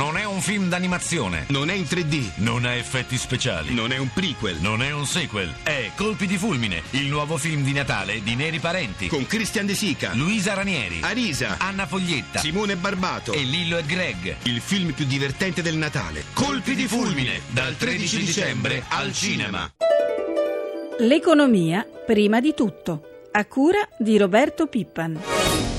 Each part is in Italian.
Non è un film d'animazione. Non è in 3D. Non ha effetti speciali. Non è un prequel. Non è un sequel. È Colpi di fulmine, il nuovo film di Natale di Neri Parenti. Con Christian De Sica, Luisa Ranieri, Arisa, Anna Foglietta, Simone Barbato. e Lillo e Greg. Il film più divertente del Natale. Colpi di fulmine, dal 13 dicembre al cinema. L'economia prima di tutto, a cura di Roberto Pippan.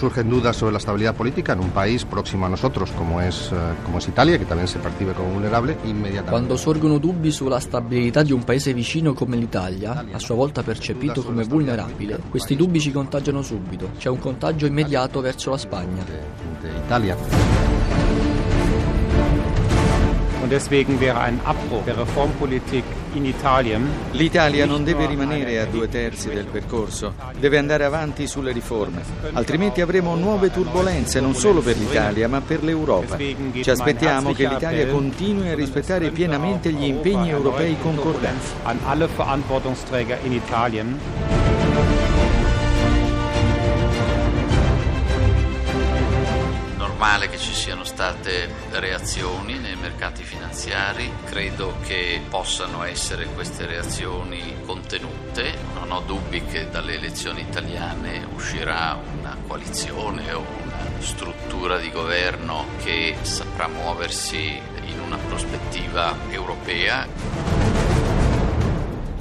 Surgen dudas sobre la estabilidad política en un país próximo a nosotros como es, eh, como es Italia, que también se percibe como vulnerable, inmediatamente. Quando sorgono dubbi sulla stabilità di un paese vicino come l'Italia, a sua volta percepito come vulnerabile, questi dubbi ci contagiano subito. C'è un contagio immediato verso la Spagna. Italia. L'Italia non deve rimanere a due terzi del percorso, deve andare avanti sulle riforme, altrimenti avremo nuove turbulenze non solo per l'Italia ma per l'Europa. Ci aspettiamo che l'Italia continui a rispettare pienamente gli impegni europei concordati. Normale che ci siano state reazioni nei mercati finanziari, credo che possano essere queste reazioni contenute, non ho dubbi che dalle elezioni italiane uscirà una coalizione o una struttura di governo che saprà muoversi in una prospettiva europea.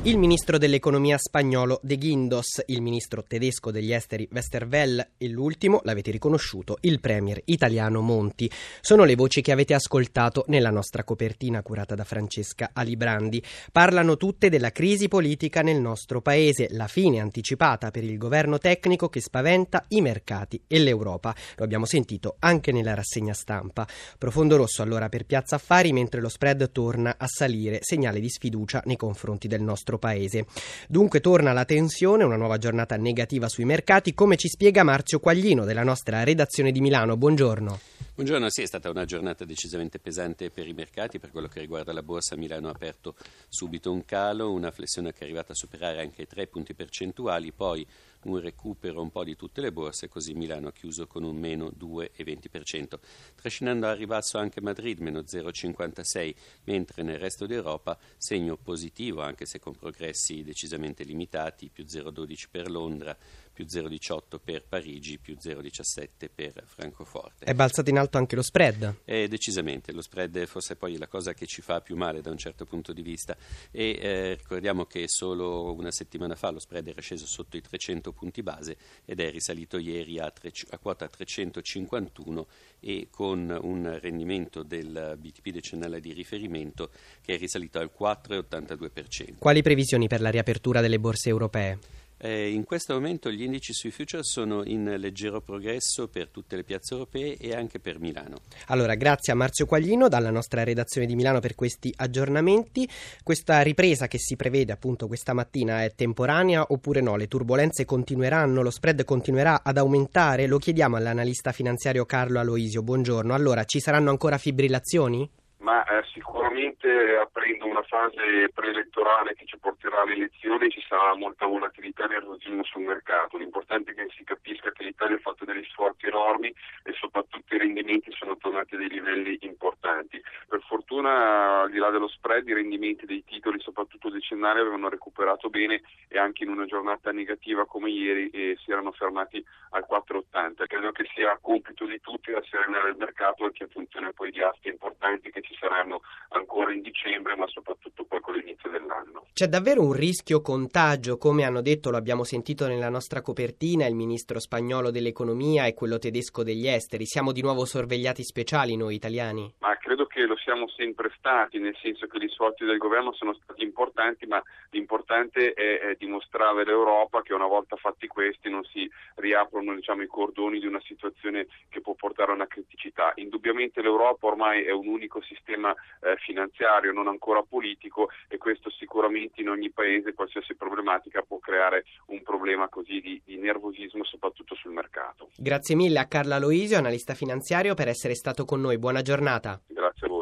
Il ministro dell'economia spagnolo De Guindos, il ministro tedesco degli esteri Westerwelle e l'ultimo, l'avete riconosciuto, il premier italiano Monti. Sono le voci che avete ascoltato nella nostra copertina curata da Francesca Alibrandi. Parlano tutte della crisi politica nel nostro paese, la fine anticipata per il governo tecnico che spaventa i mercati e l'Europa. Lo abbiamo sentito anche nella rassegna stampa. Profondo rosso allora per Piazza Affari mentre lo spread torna a salire, segnale di sfiducia nei confronti del nostro paese. Dunque torna la tensione, una nuova giornata negativa sui mercati, come ci spiega Marzio Quaglino della nostra redazione di Milano. Buongiorno. Buongiorno, sì, è stata una giornata decisamente pesante per i mercati, per quello che riguarda la borsa Milano ha aperto subito un calo, una flessione che è arrivata a superare anche i 3 punti percentuali, poi un recupero un po' di tutte le borse, così Milano ha chiuso con un meno 2,20%, trascinando a ribasso anche Madrid, meno 0,56%, mentre nel resto d'Europa segno positivo, anche se con progressi decisamente limitati, più 0,12 per Londra, più 0,18 per Parigi, più 0,17 per Francoforte. È balzato in alto anche lo spread. Eh, decisamente, lo spread è forse poi la cosa che ci fa più male da un certo punto di vista e eh, ricordiamo che solo una settimana fa lo spread era sceso sotto i 300 punti base ed è risalito ieri a, tre, a quota 351 e con un rendimento del BTP decennale di riferimento che è risalito al 4,82%. Quali previsioni per la riapertura delle borse europee? Eh, in questo momento gli indici sui future sono in leggero progresso per tutte le piazze europee e anche per Milano. Allora, grazie a Marzio Quaglino dalla nostra redazione di Milano per questi aggiornamenti. Questa ripresa che si prevede appunto questa mattina è temporanea oppure no? Le turbulenze continueranno, lo spread continuerà ad aumentare? Lo chiediamo all'analista finanziario Carlo Aloisio. Buongiorno. Allora, ci saranno ancora fibrillazioni? Ma eh, sicuramente aprendo una fase preelettorale che ci porterà alle elezioni ci sarà molta volatilità e nervosismo sul mercato. L'importante è che si capisca che l'Italia ha fatto degli sforzi enormi e soprattutto i rendimenti sono tornati a dei livelli importanti. Per fortuna al di là dello spread i rendimenti dei titoli soprattutto decennali avevano recuperato bene e anche in una giornata negativa come ieri eh, si erano fermati al 4,80. Credo che sia compito di tutti da serenare il mercato anche in funzione poi di aste importanti che ci saranno ancora in dicembre, ma soprattutto poi con l'inizio dell'anno. C'è davvero un rischio contagio, come hanno detto, lo abbiamo sentito nella nostra copertina, il ministro spagnolo dell'economia e quello tedesco degli esteri. Siamo di nuovo sorvegliati speciali noi italiani? Ma credo che lo siamo sempre stati, nel senso che gli sforzi del governo sono stati importanti, ma l'importante è, è dimostrare all'Europa che una volta fatti questi non si riaprono diciamo, i cordoni di una situazione che può portare a una criticità. Indubbiamente l'Europa ormai è un unico sistema eh, finanziario, non ancora politico e questo sicuramente in ogni paese, qualsiasi problematica può creare un problema così di, di nervosismo soprattutto sul mercato. Grazie mille a Carla Loisio, analista finanziario, per essere stato con noi. Buona giornata. Grazie a voi.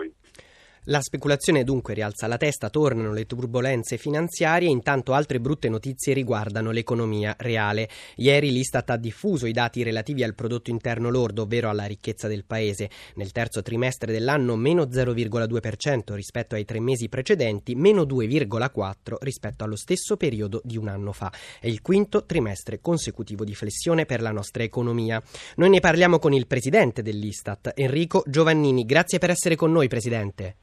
La speculazione dunque rialza la testa, tornano le turbulenze finanziarie, intanto altre brutte notizie riguardano l'economia reale. Ieri l'Istat ha diffuso i dati relativi al prodotto interno lordo, ovvero alla ricchezza del paese. Nel terzo trimestre dell'anno meno 0,2% rispetto ai tre mesi precedenti, meno 2,4% rispetto allo stesso periodo di un anno fa. È il quinto trimestre consecutivo di flessione per la nostra economia. Noi ne parliamo con il presidente dell'Istat, Enrico Giovannini. Grazie per essere con noi, presidente.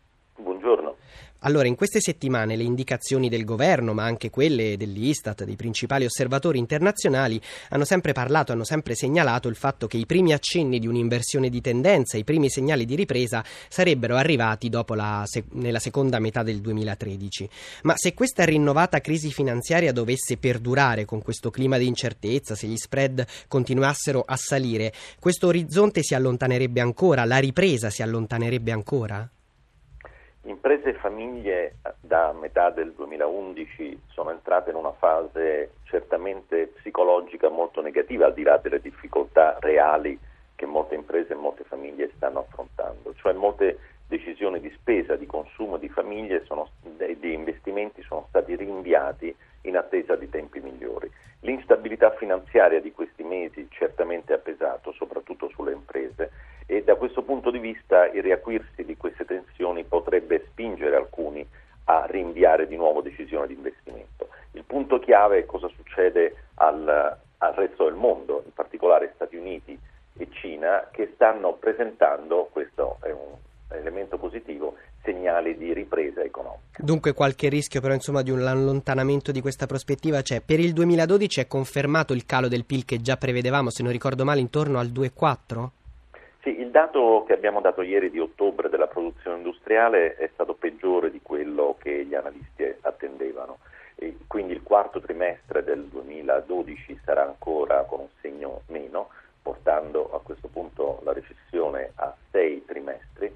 Allora, in queste settimane le indicazioni del governo, ma anche quelle dell'Istat, dei principali osservatori internazionali, hanno sempre parlato, hanno sempre segnalato il fatto che i primi accenni di un'inversione di tendenza, i primi segnali di ripresa sarebbero arrivati la, nella seconda metà del 2013. Ma se questa rinnovata crisi finanziaria dovesse perdurare con questo clima di incertezza, se gli spread continuassero a salire, questo orizzonte si allontanerebbe ancora, la ripresa si allontanerebbe ancora? Imprese e famiglie da metà del 2011 sono entrate in una fase certamente psicologica molto negativa, al di là delle difficoltà reali che molte imprese e molte famiglie stanno affrontando, cioè molte decisioni di spesa, di consumo di famiglie e di investimenti sono stati rinviati in attesa di tempi migliori. L'instabilità finanziaria di questi mesi certamente ha pesato, soprattutto sulle imprese, e da questo punto di vista il riacuirsi di queste tensioni potrebbe spingere alcuni a rinviare di nuovo decisioni di investimento. Il punto chiave è cosa succede al, al resto del mondo, in particolare Stati Uniti e Cina, che stanno presentando, questo è un elemento positivo, segnali di ripresa economica. Dunque qualche rischio però insomma di un allontanamento di questa prospettiva c'è. Per il 2012 è confermato il calo del PIL che già prevedevamo, se non ricordo male, intorno al 2,4? Sì, il dato che abbiamo dato ieri di ottobre della produzione industriale è stato peggiore di quello che gli analisti attendevano. E quindi il quarto trimestre del 2012 sarà ancora con un segno meno, portando a questo punto la recessione a sei trimestri,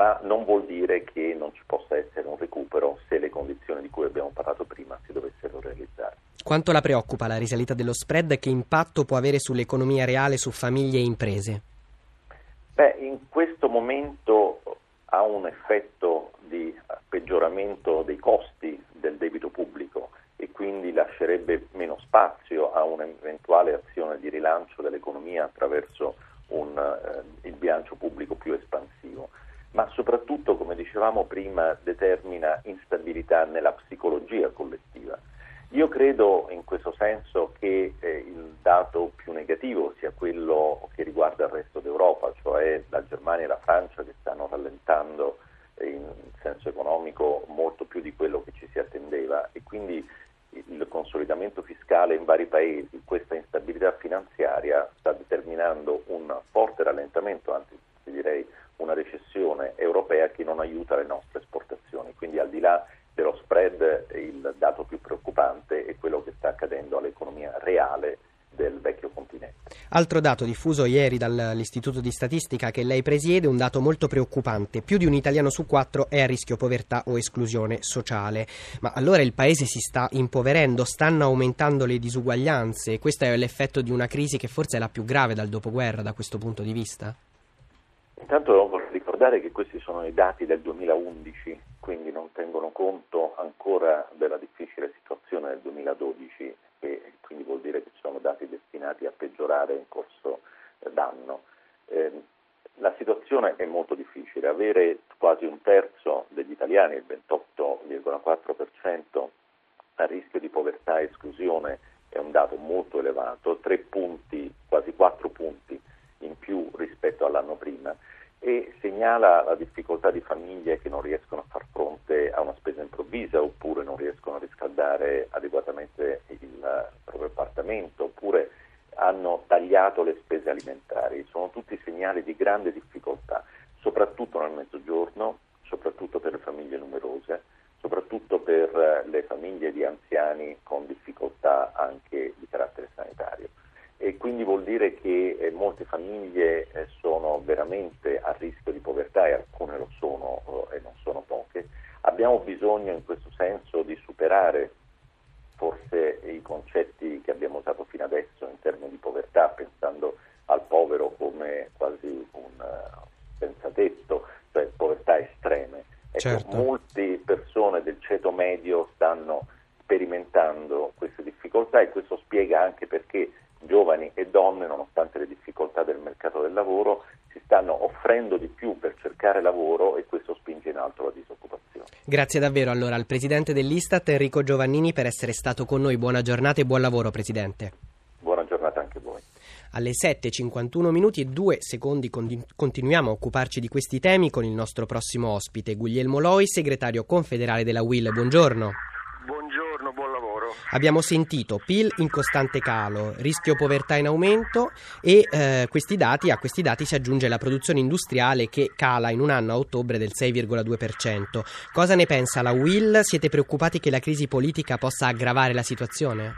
ma non vuol dire che non ci possa essere un recupero se le condizioni di cui abbiamo parlato prima si dovessero realizzare. Quanto la preoccupa la risalita dello spread? Che impatto può avere sull'economia reale, su famiglie e imprese? Beh, in questo momento ha un effetto di peggioramento dei costi del debito pubblico e quindi lascerebbe meno spazio a un'eventuale azione di rilancio dell'economia attraverso un, eh, il bilancio pubblico più espansivo. Ma soprattutto, come dicevamo prima, determina instabilità nella psicologia collettiva. Io credo in questo senso che eh, il dato più negativo sia quello che riguarda il resto d'Europa, cioè la Germania e la Francia che stanno rallentando in senso economico molto più di quello che ci si attendeva e quindi il consolidamento fiscale in vari paesi, questa instabilità finanziaria sta determinando un forte rallentamento, anzi recessione europea che non aiuta le nostre esportazioni. Quindi al di là dello spread il dato più preoccupante è quello che sta accadendo all'economia reale del vecchio continente. Altro dato diffuso ieri dall'Istituto di Statistica che lei presiede, un dato molto preoccupante. Più di un italiano su quattro è a rischio povertà o esclusione sociale. Ma allora il paese si sta impoverendo, stanno aumentando le disuguaglianze. Questo è l'effetto di una crisi che forse è la più grave dal dopoguerra da questo punto di vista? Intanto vorrei ricordare che questi sono i dati del 2011, quindi non tengono conto ancora della difficile situazione del 2012 e quindi vuol dire che sono dati destinati a peggiorare in corso eh, d'anno. Eh, la situazione è molto difficile, avere quasi un terzo degli italiani, il 28,4%, a rischio di povertà e esclusione è un dato molto elevato, tre punti, quasi quattro punti in più rispetto all'anno prima e segnala la difficoltà di famiglie che non riescono a far fronte a una spesa improvvisa oppure non riescono a riscaldare adeguatamente il proprio appartamento oppure hanno tagliato le spese alimentari. Sono tutti segnali di grande difficoltà, soprattutto nel mezzogiorno, soprattutto per le famiglie numerose, soprattutto per le famiglie di anziani con difficoltà anche di carattere sanitario e quindi vuol dire che eh, molte famiglie eh, sono veramente a rischio di povertà e alcune lo sono eh, e non sono poche. Abbiamo bisogno in questo senso di superare forse i concetti che abbiamo usato fino adesso in termini di povertà, pensando al povero come quasi un uh, pensatetto, cioè povertà estreme. È Certo. Molte persone del ceto medio stanno sperimentando queste difficoltà e questo spiega anche perché giovani e donne, nonostante le difficoltà del mercato del lavoro, si stanno offrendo di più per cercare lavoro e questo spinge in alto la disoccupazione. Grazie davvero allora al Presidente dell'Istat Enrico Giovannini per essere stato con noi. Buona giornata e buon lavoro Presidente. Buona giornata anche a voi. Alle 7.51 minuti e due secondi continuiamo a occuparci di questi temi con il nostro prossimo ospite, Guglielmo Loi, segretario confederale della UIL. Buongiorno. Abbiamo sentito PIL in costante calo, rischio povertà in aumento e eh, questi dati, a questi dati si aggiunge la produzione industriale che cala in un anno a ottobre del 6,2%. Cosa ne pensa la UIL? Siete preoccupati che la crisi politica possa aggravare la situazione?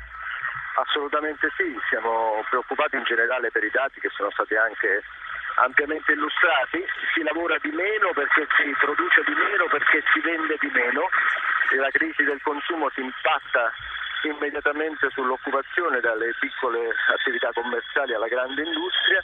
Assolutamente sì, siamo preoccupati in generale per i dati che sono stati anche ampiamente illustrati, si lavora di meno perché si produce di meno, perché si vende di meno e la crisi del consumo si impatta immediatamente sull'occupazione dalle piccole attività commerciali alla grande industria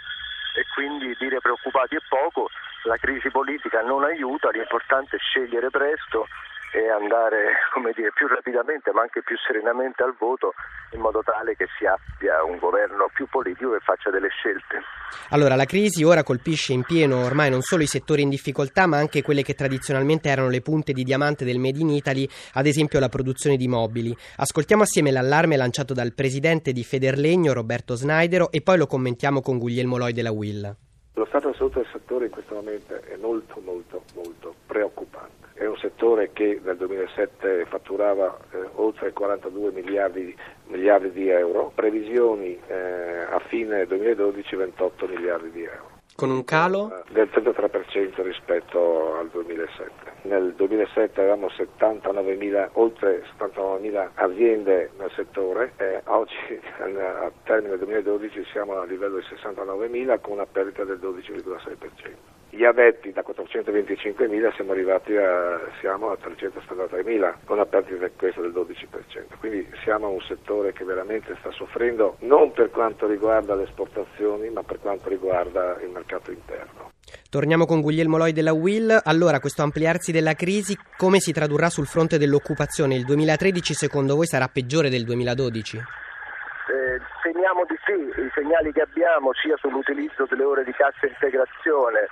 e quindi dire preoccupati è poco, la crisi politica non aiuta, l'importante è scegliere presto e andare dire, più rapidamente ma anche più serenamente al voto in modo tale che si abbia un governo più politico che faccia delle scelte. Allora, la crisi ora colpisce in pieno ormai non solo i settori in difficoltà ma anche quelle che tradizionalmente erano le punte di diamante del Made in Italy, ad esempio la produzione di mobili. Ascoltiamo assieme l'allarme lanciato dal presidente di Federlegno, Roberto Snaidero, e poi lo commentiamo con Guglielmo Loi della Will. Lo stato assoluto del settore in questo momento è molto molto molto preoccupante è un settore che nel 2007 fatturava eh, oltre 42 miliardi, miliardi, di euro, previsioni eh, a fine 2012 28 miliardi di euro. Con un calo? Eh, del 33% rispetto al 2007. Nel 2007 avevamo 79 oltre 79.000 aziende nel settore, e oggi a termine del 2012 siamo a livello di 69.000 con una perdita del 12,6% gli addetti da 425.000 siamo arrivati a, siamo a 373.000 con una perdita questa del 12%. Quindi siamo un settore che veramente sta soffrendo non per quanto riguarda le esportazioni ma per quanto riguarda il mercato interno. Torniamo con Guglielmo Loi della Will. Allora, questo ampliarsi della crisi come si tradurrà sul fronte dell'occupazione? Il 2013 secondo voi sarà peggiore del 2012? Eh, temiamo di sì, i segnali che abbiamo sia sull'utilizzo delle ore di cassa integrazione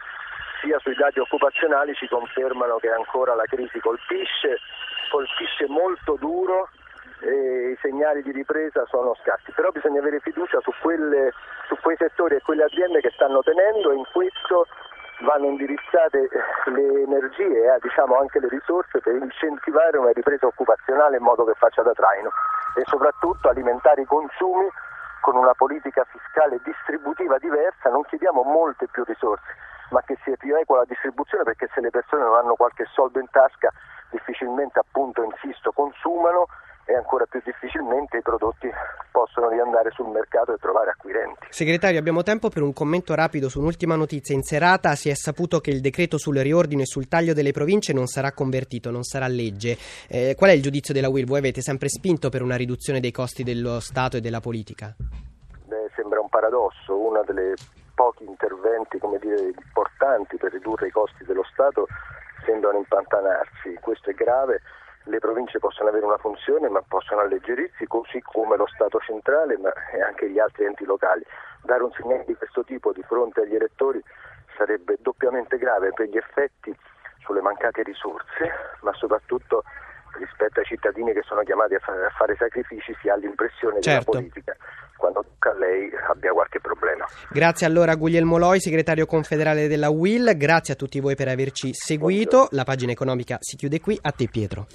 sia sui dati occupazionali ci confermano che ancora la crisi colpisce, colpisce molto duro e i segnali di ripresa sono scarsi, però bisogna avere fiducia su, quelle, su quei settori e quelle aziende che stanno tenendo e in questo vanno indirizzate le energie e eh, diciamo anche le risorse per incentivare una ripresa occupazionale in modo che faccia da traino e soprattutto alimentare i consumi con una politica fiscale distributiva diversa, non chiediamo molte più risorse, ma che sia più equa la distribuzione perché se le persone non hanno qualche soldo in tasca difficilmente appunto, insisto, consumano e ancora più difficilmente i prodotti possono riandare sul mercato e trovare acquirenti. Segretario, abbiamo tempo per un commento rapido su un'ultima notizia. In serata si è saputo che il decreto sul riordino e sul taglio delle province non sarà convertito, non sarà legge. Eh, qual è il giudizio della WIL? Voi avete sempre spinto per una riduzione dei costi dello Stato e della politica? Beh, sembra un paradosso. Uno dei pochi interventi dire, importanti per ridurre i costi dello Stato sembrano impantanarsi. Questo è grave le province possono avere una funzione ma possono alleggerirsi così come lo Stato centrale ma anche gli altri enti locali. Dare un segnale di questo tipo di fronte agli elettori sarebbe doppiamente grave per gli effetti sulle mancate risorse ma soprattutto rispetto ai cittadini che sono chiamati a fare, a fare sacrifici si ha l'impressione certo. che la politica quando tocca a lei abbia qualche problema. Grazie allora a Guglielmo Loi, segretario confederale della UIL, grazie a tutti voi per averci seguito, la pagina economica si chiude qui, a te Pietro.